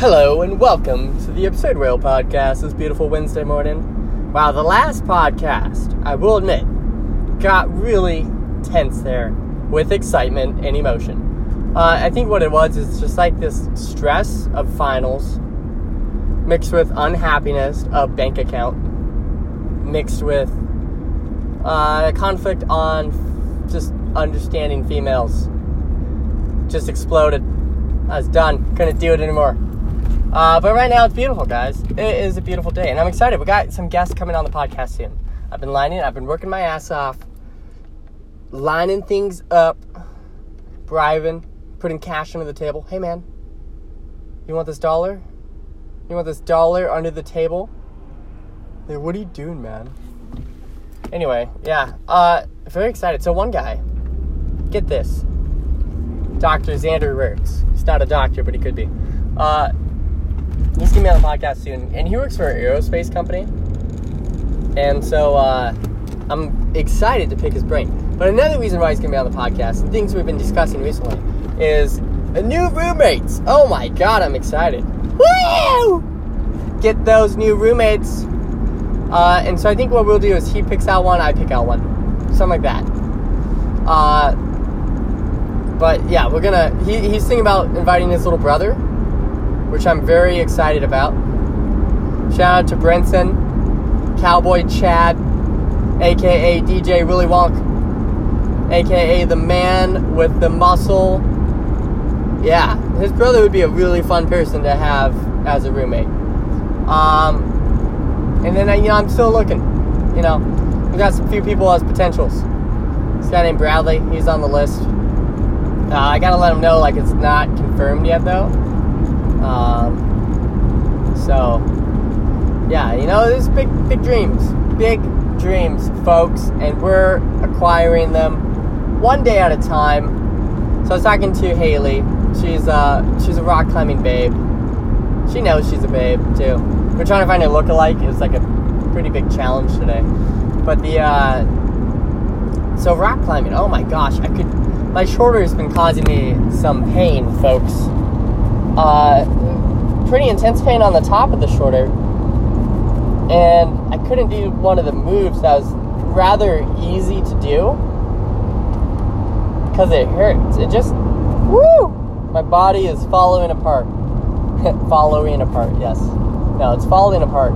Hello and welcome to the Absurd Rail podcast this beautiful Wednesday morning. Wow, the last podcast, I will admit, got really tense there with excitement and emotion. Uh, I think what it was is just like this stress of finals mixed with unhappiness of bank account mixed with uh, a conflict on just understanding females just exploded. I was done. Couldn't do it anymore. Uh, but right now it's beautiful, guys. It is a beautiful day, and I'm excited. We got some guests coming on the podcast soon. I've been lining. I've been working my ass off, lining things up, bribing, putting cash under the table. Hey, man, you want this dollar? You want this dollar under the table? What are you doing, man? Anyway, yeah, uh, very excited. So one guy, get this, Dr. Xander Wirtz. He's not a doctor, but he could be. Uh, he's gonna be on the podcast soon, and he works for an aerospace company. And so uh, I'm excited to pick his brain. But another reason why he's gonna be on the podcast, and things we've been discussing recently, is a new roommates. Oh my god, I'm excited! Woo! Get those new roommates. Uh, and so I think what we'll do is he picks out one, I pick out one, something like that. Uh, but yeah, we're gonna. He, he's thinking about inviting his little brother, which I'm very excited about. Shout out to Brenson, Cowboy Chad, aka DJ Willy Wonk, aka the man with the muscle. Yeah, his brother would be a really fun person to have as a roommate. Um, and then you know I'm still looking. You know, we got some few people as potentials. This guy named Bradley, he's on the list. Uh, I gotta let him know like it's not confirmed yet though. Um, so yeah, you know, there's big big dreams, big dreams, folks, and we're acquiring them one day at a time. So I was talking to Haley. She's uh she's a rock climbing babe. She knows she's a babe too. We're trying to find a lookalike. It's like a pretty big challenge today. But the uh so rock climbing, oh my gosh, I could my shoulder has been causing me some pain, folks. Uh, pretty intense pain on the top of the shoulder. And I couldn't do one of the moves that was rather easy to do because it hurts. It just, woo! My body is falling apart. following apart, yes. No, it's falling apart.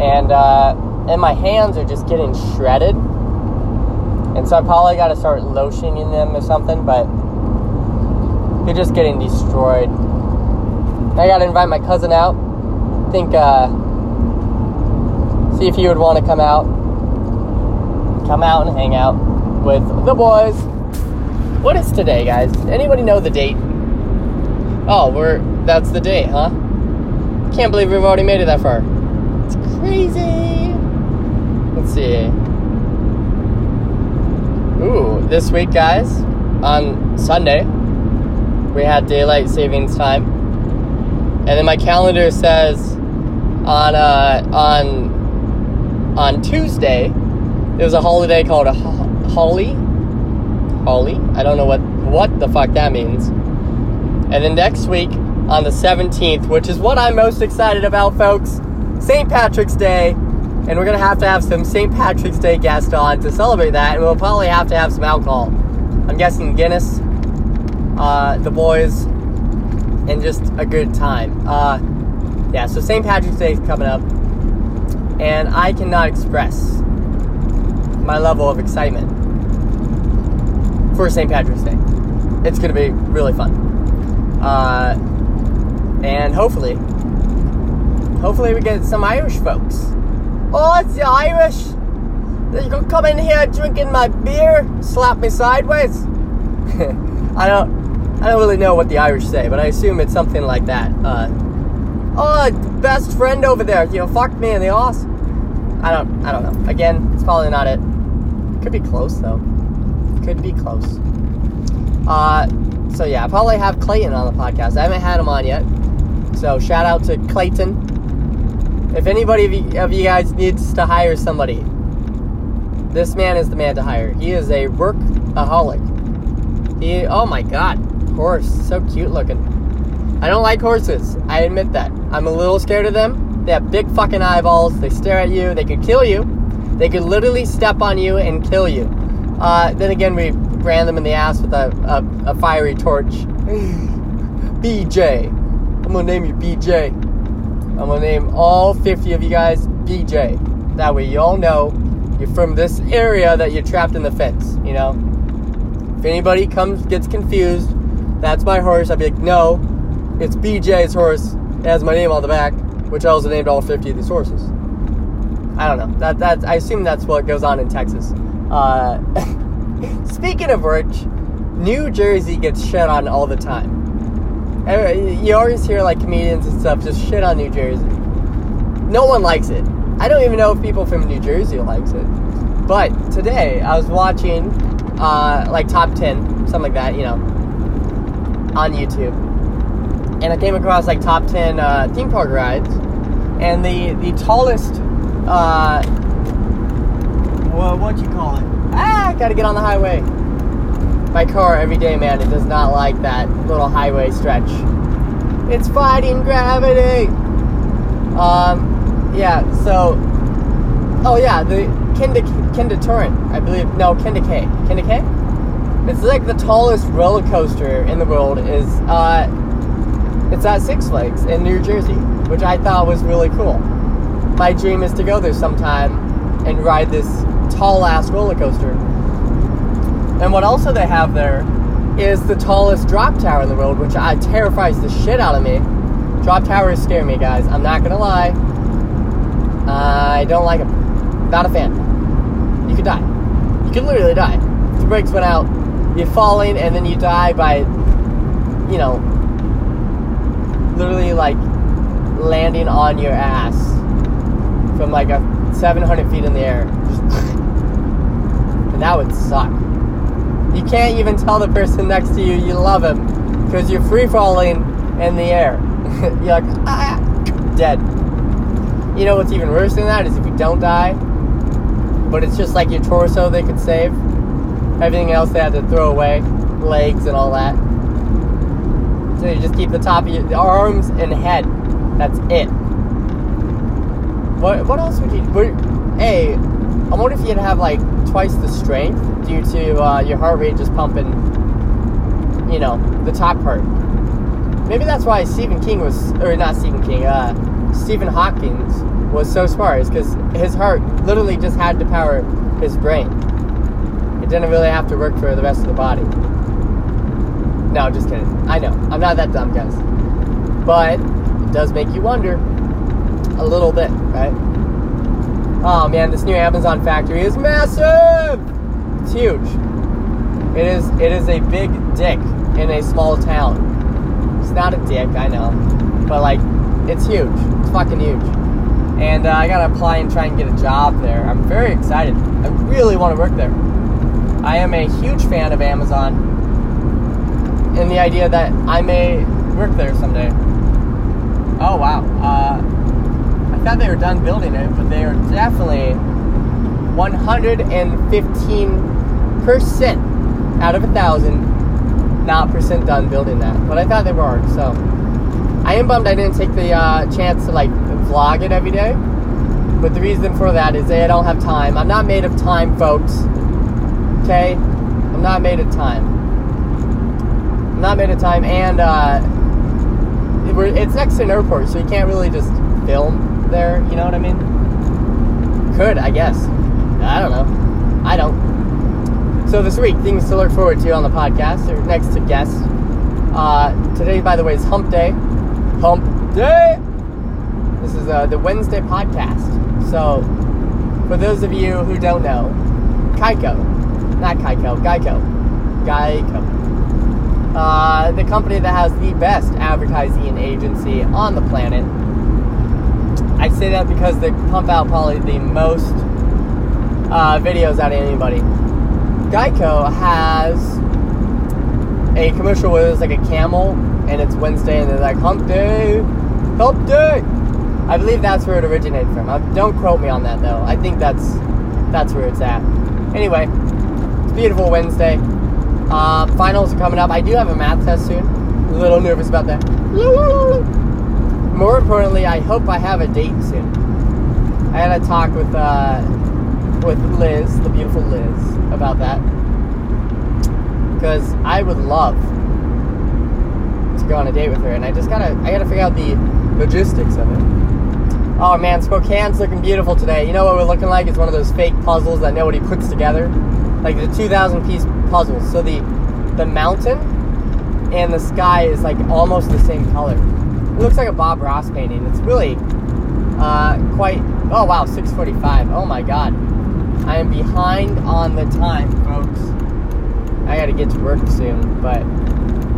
And, uh, and my hands are just getting shredded and so I probably got to start lotioning them or something, but they're just getting destroyed. I got to invite my cousin out. Think, uh, see if he would want to come out. Come out and hang out with the boys. What is today, guys? Anybody know the date? Oh, we're, that's the date, huh? Can't believe we've already made it that far. It's crazy. Let's see. Ooh, this week, guys, on Sunday, we had daylight savings time, and then my calendar says on uh, on on Tuesday there's a holiday called a Holi. Holi, I don't know what what the fuck that means. And then next week on the 17th, which is what I'm most excited about, folks, St. Patrick's Day and we're gonna have to have some St. Patrick's Day guest on to celebrate that, and we'll probably have to have some alcohol. I'm guessing Guinness, uh, the boys, and just a good time. Uh, yeah, so St. Patrick's Day is coming up, and I cannot express my level of excitement for St. Patrick's Day. It's gonna be really fun, uh, and hopefully, hopefully we get some Irish folks Oh, it's the Irish. You gonna come in here drinking my beer, slap me sideways. I don't, I don't really know what the Irish say, but I assume it's something like that. Uh, oh, best friend over there, you know, fuck me in the ass. I don't, I don't know. Again, it's probably not it. Could be close though. Could be close. Uh, so yeah, I probably have Clayton on the podcast. I haven't had him on yet. So shout out to Clayton if anybody of you, of you guys needs to hire somebody, this man is the man to hire. He is a workaholic. He, oh my god, horse, so cute looking. I don't like horses. I admit that. I'm a little scared of them. They have big fucking eyeballs. They stare at you. They could kill you. They could literally step on you and kill you. Uh, then again, we ran them in the ass with a, a, a fiery torch. BJ. I'm gonna name you BJ. I'm gonna name all 50 of you guys BJ. That way you all know you're from this area that you're trapped in the fence, you know? If anybody comes gets confused, that's my horse, I'd be like, no, it's BJ's horse. It has my name on the back, which I also named all 50 of these horses. I don't know. That that I assume that's what goes on in Texas. Uh, speaking of which, New Jersey gets shit on all the time. You always hear like comedians and stuff just shit on New Jersey. No one likes it. I don't even know if people from New Jersey likes it. But today I was watching uh, like top ten, something like that, you know, on YouTube, and I came across like top ten uh, theme park rides, and the the tallest, uh, what what you call it? Ah, gotta get on the highway. My car every day, man, it does not like that little highway stretch. It's fighting gravity. Um, yeah. So, oh yeah, the Kinda Kinda Torrent, I believe. No, Kingda Ka. Kingda Ka. It's like the tallest roller coaster in the world. Is uh, it's at Six Flags in New Jersey, which I thought was really cool. My dream is to go there sometime and ride this tall ass roller coaster. And what also they have there is the tallest drop tower in the world, which I terrifies the shit out of me. Drop towers scare me, guys. I'm not gonna lie. I don't like them. Not a fan. You could die. You could literally die. The brakes went out, you're falling, and then you die by, you know, literally like landing on your ass from like a 700 feet in the air. And that would suck. You can't even tell the person next to you you love him because you're free falling in the air. you're like, ah, dead. You know what's even worse than that is if you don't die, but it's just like your torso they could save. Everything else they had to throw away, legs and all that. So you just keep the top of your the arms and head. That's it. What what else would you? Would, hey, I wonder if you'd have like twice the strength due to uh, your heart rate just pumping. You know the top part. Maybe that's why Stephen King was, or not Stephen King, uh, Stephen Hawkins was so smart. Is because his heart literally just had to power his brain. Didn't really have to work for the rest of the body. No, just kidding. I know. I'm not that dumb, guys. But it does make you wonder a little bit, right? Oh man, this new Amazon factory is massive. It's huge. It is. It is a big dick in a small town. It's not a dick, I know, but like, it's huge. It's fucking huge. And uh, I gotta apply and try and get a job there. I'm very excited. I really want to work there. I am a huge fan of Amazon and the idea that I may work there someday. Oh wow. Uh, I thought they were done building it, but they are definitely 115% out of a thousand not percent done building that. But I thought they were, so I am bummed I didn't take the uh, chance to like vlog it every day. But the reason for that is I don't have time. I'm not made of time, folks. Okay? I'm not made of time. I'm not made of time, and uh, it's next to an airport, so you can't really just film there. You know what I mean? Could, I guess. I don't know. I don't. So this week, things to look forward to on the podcast, or next to guests. Uh, today, by the way, is Hump Day. Hump Day. This is uh, the Wednesday podcast. So, for those of you who don't know, Geico, not Geico, Geico, Geico, uh, the company that has the best advertising agency on the planet. I say that because they pump out probably the most uh, videos out of anybody. Geico has a commercial where there's like a camel and it's Wednesday and they're like hump day, hump day. I believe that's where it originated from. Uh, don't quote me on that though. I think that's that's where it's at. Anyway, beautiful Wednesday. Uh, finals are coming up. I do have a math test soon. A little nervous about that. More importantly, I hope I have a date soon. I had a talk with uh, with Liz, the beautiful Liz, about that because I would love to go on a date with her, and I just gotta I gotta figure out the logistics of it. Oh man, Spokane's looking beautiful today. You know what we're looking like? It's one of those fake puzzles that nobody puts together, like the 2,000 piece puzzles. So the the mountain and the sky is like almost the same color. It looks like a Bob Ross painting. It's really uh, quite. Oh wow, 6:45. Oh my God, I am behind on the time, folks. I got to get to work soon, but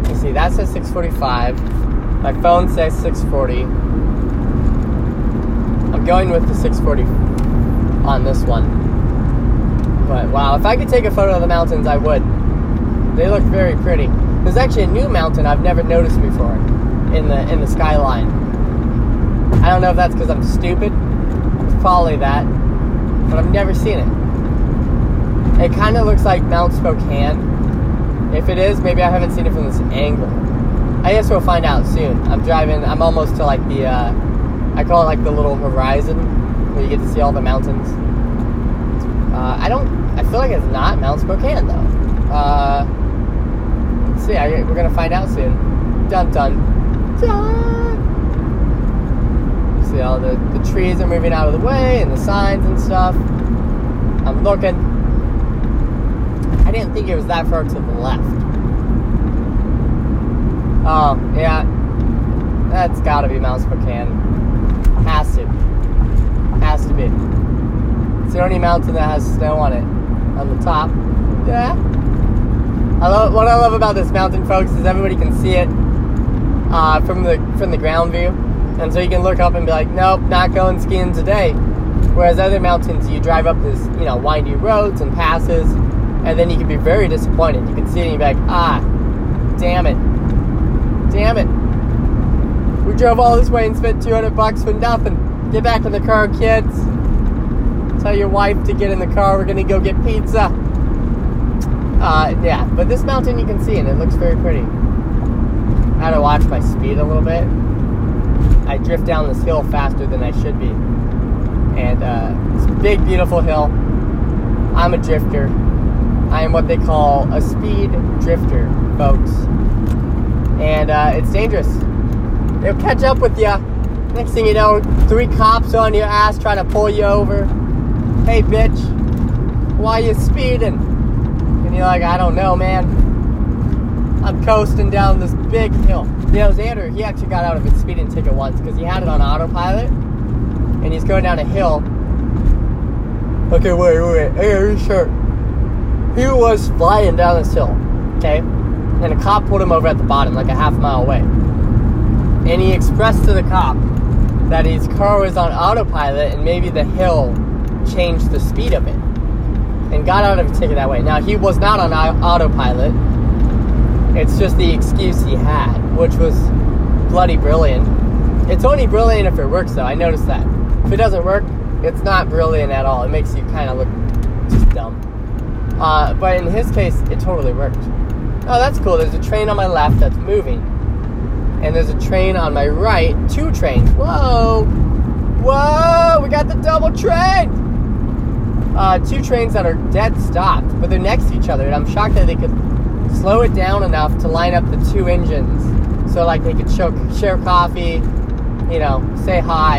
you see that says 6:45. My phone says 6:40. I'm going with the 640 on this one. But wow, if I could take a photo of the mountains, I would. They look very pretty. There's actually a new mountain I've never noticed before in the in the skyline. I don't know if that's because I'm stupid. It's probably that, but I've never seen it. It kind of looks like Mount Spokane. If it is, maybe I haven't seen it from this angle. I guess we'll find out soon. I'm driving. I'm almost to like the. Uh, I call it like the little horizon where you get to see all the mountains. Uh, I don't. I feel like it's not Mount Spokane though. Uh, see. I, we're gonna find out soon. Dun dun dun. See all the the trees are moving out of the way and the signs and stuff. I'm looking. I didn't think it was that far to the left. Oh yeah, that's got to be Mount Spokane. Has to. Has to be. The only mountain that has snow on it. On the top. Yeah. I love what I love about this mountain, folks, is everybody can see it uh, from the from the ground view, and so you can look up and be like, "Nope, not going skiing today." Whereas other mountains, you drive up this, you know, windy roads and passes, and then you can be very disappointed. You can see it and you be like, "Ah, damn it, damn it." We drove all this way and spent 200 bucks for nothing. Get back in the car, kids. Tell your wife to get in the car. We're gonna go get pizza. Uh, yeah, but this mountain you can see and it looks very pretty. I had to watch my speed a little bit. I drift down this hill faster than I should be. And uh, it's a big, beautiful hill. I'm a drifter. I am what they call a speed drifter, folks. And uh, it's dangerous. They'll catch up with you. Next thing you know, three cops on your ass trying to pull you over. Hey, bitch, why you speeding? And you're like, I don't know, man. I'm coasting down this big hill. You know, Xander, he actually got out of his speeding ticket once because he had it on autopilot. And he's going down a hill. Okay, wait, wait, wait. Hey, are you sure? He was flying down this hill, okay? And a cop pulled him over at the bottom, like a half mile away and he expressed to the cop that his car was on autopilot and maybe the hill changed the speed of it and got out of a ticket that way. Now, he was not on autopilot. It's just the excuse he had, which was bloody brilliant. It's only brilliant if it works, though. I noticed that. If it doesn't work, it's not brilliant at all. It makes you kind of look just dumb. Uh, but in his case, it totally worked. Oh, that's cool. There's a train on my left that's moving and there's a train on my right. Two trains. Whoa! Whoa! We got the double train! Uh, two trains that are dead stopped, but they're next to each other, and I'm shocked that they could slow it down enough to line up the two engines so like they could show, share coffee, you know, say hi.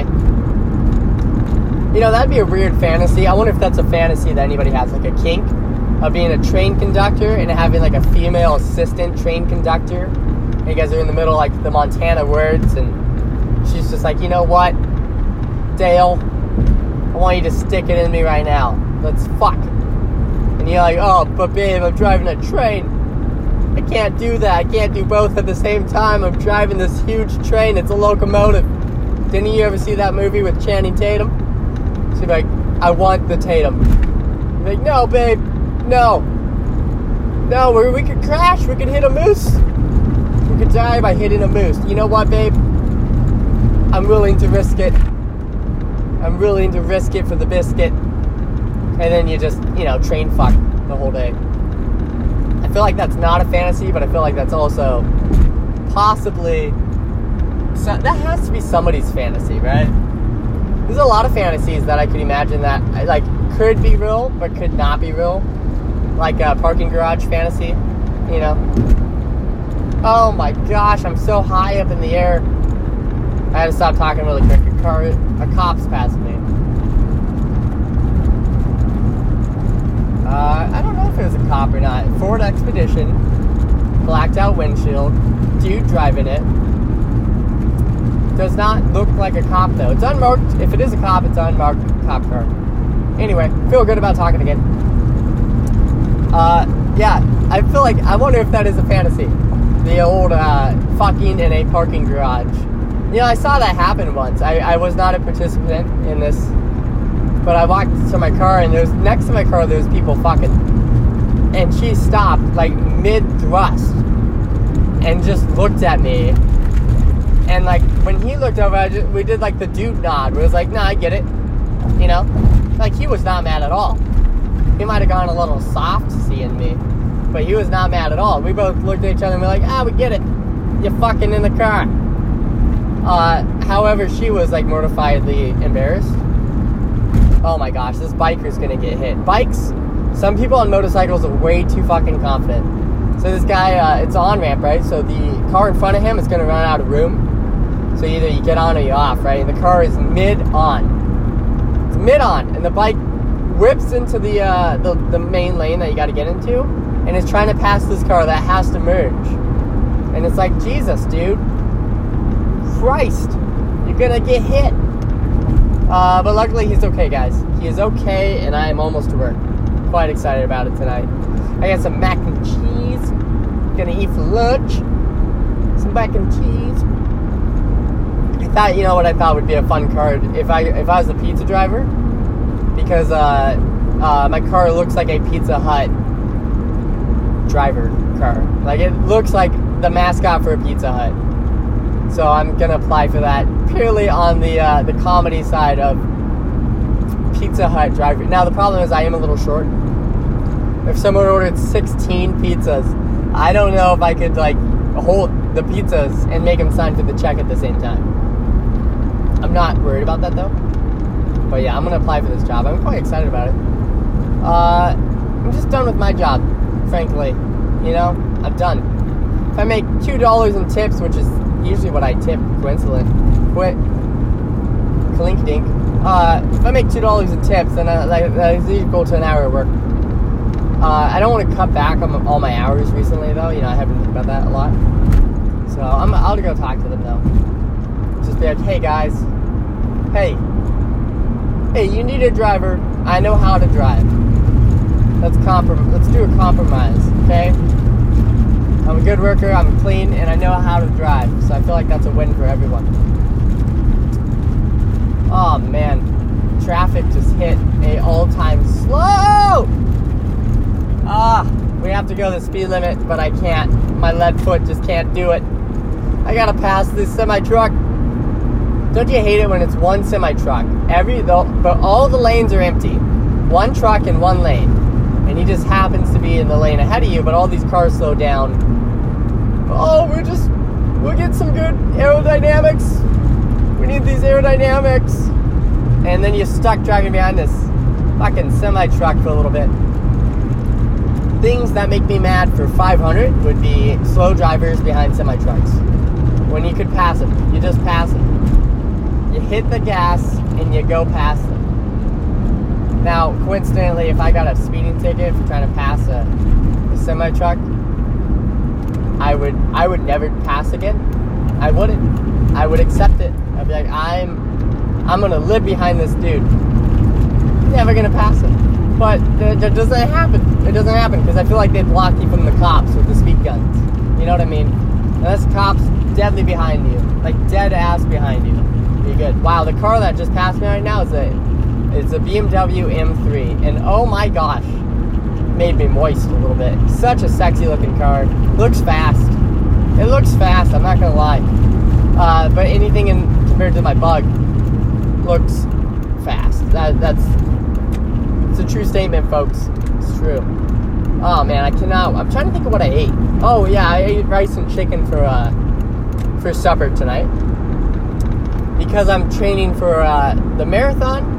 You know, that'd be a weird fantasy. I wonder if that's a fantasy that anybody has, like a kink of being a train conductor and having like a female assistant train conductor And you guys are in the middle like the Montana words, and she's just like, you know what, Dale, I want you to stick it in me right now. Let's fuck. And you're like, oh, but babe, I'm driving a train. I can't do that. I can't do both at the same time. I'm driving this huge train. It's a locomotive. Didn't you ever see that movie with Channing Tatum? She's like, I want the Tatum. You're like, no, babe, no. No, we, we could crash. We could hit a moose We could die by hitting a moose. You know what, babe? I'm willing to risk it. I'm willing to risk it for the biscuit. And then you just, you know, train fuck the whole day. I feel like that's not a fantasy, but I feel like that's also possibly. So that has to be somebody's fantasy, right? There's a lot of fantasies that I could imagine that like could be real but could not be real, like a parking garage fantasy, you know. Oh my gosh, I'm so high up in the air. I had to stop talking really quick. A car, a cop's passed me. Uh, I don't know if it was a cop or not. Ford Expedition, blacked out windshield, dude driving it. Does not look like a cop though. It's unmarked. If it is a cop, it's unmarked cop car. Anyway, feel good about talking again. Uh, yeah, I feel like I wonder if that is a fantasy. The old uh, fucking in a parking garage. You know, I saw that happen once. I, I was not a participant in this, but I walked to my car and there's next to my car there's people fucking, and she stopped like mid thrust and just looked at me. And like when he looked over, just, we did like the dude nod. Where was like, nah, I get it. You know, like he was not mad at all. He might have gone a little soft seeing me, but he was not mad at all. We both looked at each other and we're like, ah, we get it. You're fucking in the car. Uh, however, she was like mortifiedly embarrassed. Oh my gosh, this biker's gonna get hit. Bikes, some people on motorcycles are way too fucking confident. So this guy, uh, it's on ramp, right? So the car in front of him is gonna run out of room. So either you get on or you off, right? And the car is mid on. It's mid on, and the bike whips into the, uh, the the main lane that you got to get into, and is trying to pass this car that has to merge. And it's like Jesus, dude Christ, you're gonna get hit. Uh, but luckily, he's okay, guys. He is okay, and I am almost to work. Quite excited about it tonight. I got some mac and cheese. Gonna eat for lunch. Some mac and cheese. I thought, you know what I thought would be a fun card if I if I was the pizza driver, because uh, uh, my car looks like a Pizza Hut driver car. Like it looks like the mascot for a Pizza Hut. So I'm gonna apply for that purely on the uh, the comedy side of Pizza Hut driver. Now the problem is I am a little short. If someone ordered 16 pizzas, I don't know if I could like hold the pizzas and make them sign for the check at the same time. I'm not worried about that though. But yeah, I'm gonna apply for this job. I'm quite excited about it. Uh, I'm just done with my job, frankly. You know, I'm done. If I make two dollars in tips, which is usually what I tip, coincidentally, quit, clink dink. Uh, if I make two dollars in tips, then I, like, that's equal to an hour of work. Uh, I don't want to cut back on all my hours recently, though. You know, I have been thinking about that a lot. So I'm, I'll go talk to them though. Just be like, hey guys, hey, hey, you need a driver. I know how to drive. Let's comprom- Let's do a compromise, okay? I'm a good worker, I'm clean, and I know how to drive. So I feel like that's a win for everyone. Oh man, traffic just hit a all-time slow. Ah, we have to go the speed limit, but I can't. My lead foot just can't do it. I gotta pass this semi truck. Don't you hate it when it's one semi truck? Every though, but all the lanes are empty. One truck in one lane, and he just happens to be in the lane ahead of you. But all these cars slow down. Oh, we're just we'll get some good aerodynamics. We need these aerodynamics. And then you're stuck driving behind this fucking semi truck for a little bit. Things that make me mad for 500 would be slow drivers behind semi trucks. When you could pass them, you just pass them. You hit the gas and you go past them. Now, coincidentally, if I got a speeding ticket for trying to pass a, a semi truck, I would I would never pass again. I wouldn't. I would accept it. I'd be like, I'm I'm gonna live behind this dude. Never gonna pass him. But it, it doesn't happen. It doesn't happen because I feel like they block you from the cops with the speed guns. You know what I mean? Unless cops deadly behind you, like dead ass behind you, be good. Wow, the car that just passed me right now is a it's a BMW M3, and oh my gosh, made me moist a little bit. Such a sexy looking car. Looks fast. It looks fast. I'm not gonna lie. Uh, but anything in compared to my bug looks fast. That that's it's a true statement, folks. It's true. Oh man, I cannot. I'm trying to think of what I ate. Oh yeah, I ate rice and chicken for uh, for supper tonight because I'm training for uh, the marathon.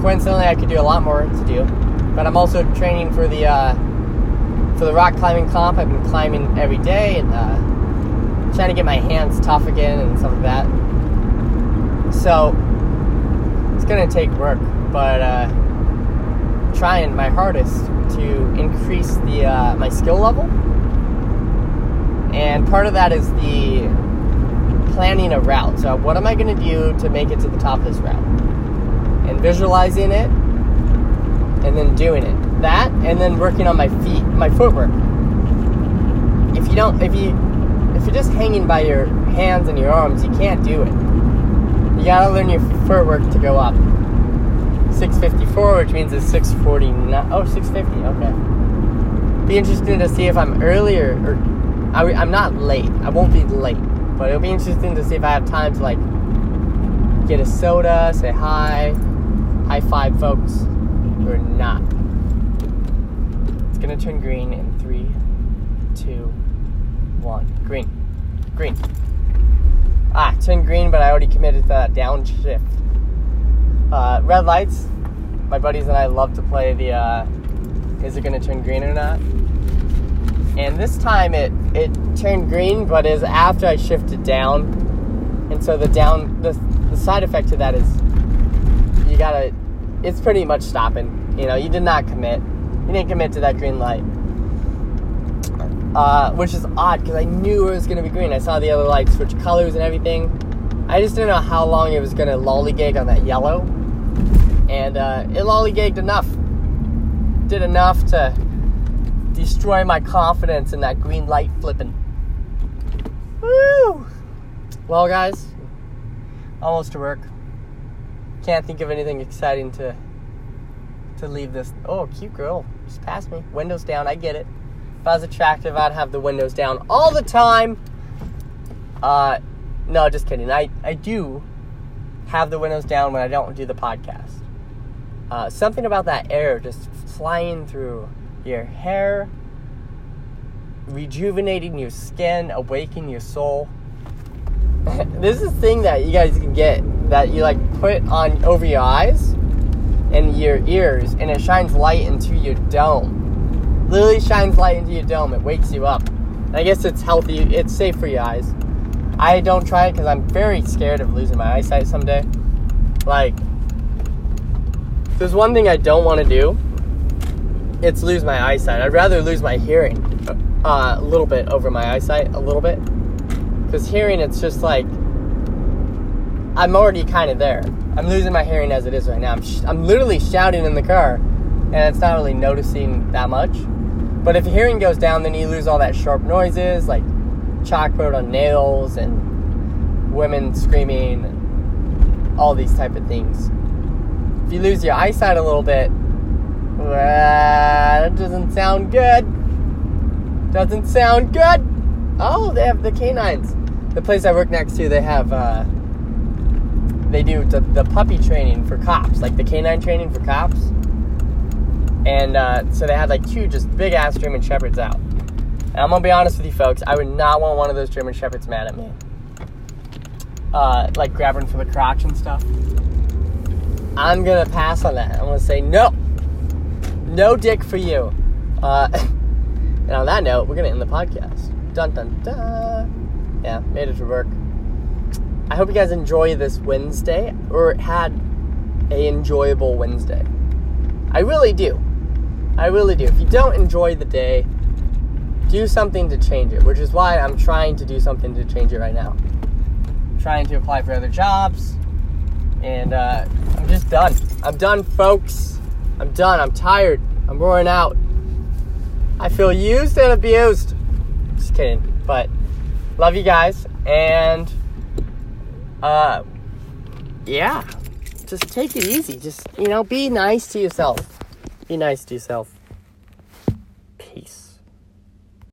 Coincidentally, I could do a lot more to do, but I'm also training for the uh, for the rock climbing comp. I've been climbing every day and uh, trying to get my hands tough again and stuff like that. So it's gonna take work, but uh, trying my hardest to increase the uh, my skill level. And part of that is the planning a route. So what am I to do to make it to the top of this route? And visualizing it, and then doing it. That, and then working on my feet, my footwork. If you don't, if you, if you're just hanging by your hands and your arms, you can't do it. You gotta learn your footwork to go up. 654, which means it's 649. Oh, 650. Okay. Be interesting to see if I'm earlier or I, I'm not late. I won't be late, but it'll be interesting to see if I have time to like get a soda, say hi, high five folks, or not. It's gonna turn green in three, two, one. Green, green. Ah, turned green, but I already committed to that downshift. Uh, red lights. My buddies and I love to play the uh, is it to turn green or not? And this time it it turned green, but is after I shifted down. And so the down the, the side effect to that is you gotta it's pretty much stopping. You know, you did not commit. You didn't commit to that green light. Uh, which is odd because I knew it was going to be green. I saw the other lights switch colors and everything. I just didn't know how long it was going to lollygag on that yellow and uh, it lollygagged enough, did enough to destroy my confidence in that green light flipping. Woo! Well, guys, almost to work. Can't think of anything exciting to to leave this. Oh, cute girl, just passed me. Windows down. I get it. If I was attractive, I'd have the windows down all the time. Uh, no, just kidding. I I do have the windows down when I don't do the podcast. Uh, something about that air just flying through your hair, rejuvenating your skin, awakening your soul. this is a thing that you guys can get that you like put on over your eyes and your ears, and it shines light into your dome. Literally shines light into your dome. It wakes you up. I guess it's healthy. It's safe for your eyes. I don't try it because I'm very scared of losing my eyesight someday. Like, there's one thing I don't want to do. It's lose my eyesight. I'd rather lose my hearing uh, a little bit over my eyesight, a little bit. Because hearing, it's just like I'm already kind of there. I'm losing my hearing as it is right now. I'm, sh- I'm literally shouting in the car, and it's not really noticing that much. But if your hearing goes down, then you lose all that sharp noises, like chalkboard on nails and women screaming, and all these type of things if you lose your eyesight a little bit, uh, that doesn't sound good. Doesn't sound good. Oh, they have the canines. The place I work next to, they have, uh, they do the, the puppy training for cops, like the canine training for cops. And uh, so they had like two just big ass German Shepherds out. And I'm gonna be honest with you folks, I would not want one of those German Shepherds mad at me. Uh, like grabbing for the crotch and stuff. I'm gonna pass on that. I'm gonna say no, no dick for you. Uh, and on that note, we're gonna end the podcast. Dun dun dun. Yeah, made it to work. I hope you guys enjoy this Wednesday or had a enjoyable Wednesday. I really do. I really do. If you don't enjoy the day, do something to change it, which is why I'm trying to do something to change it right now. I'm trying to apply for other jobs, and uh, I'm just done. I'm done, folks. I'm done. I'm tired. I'm roaring out. I feel used and abused. Just kidding. But love you guys. And uh yeah. Just take it easy. Just, you know, be nice to yourself. Be nice to yourself. Peace.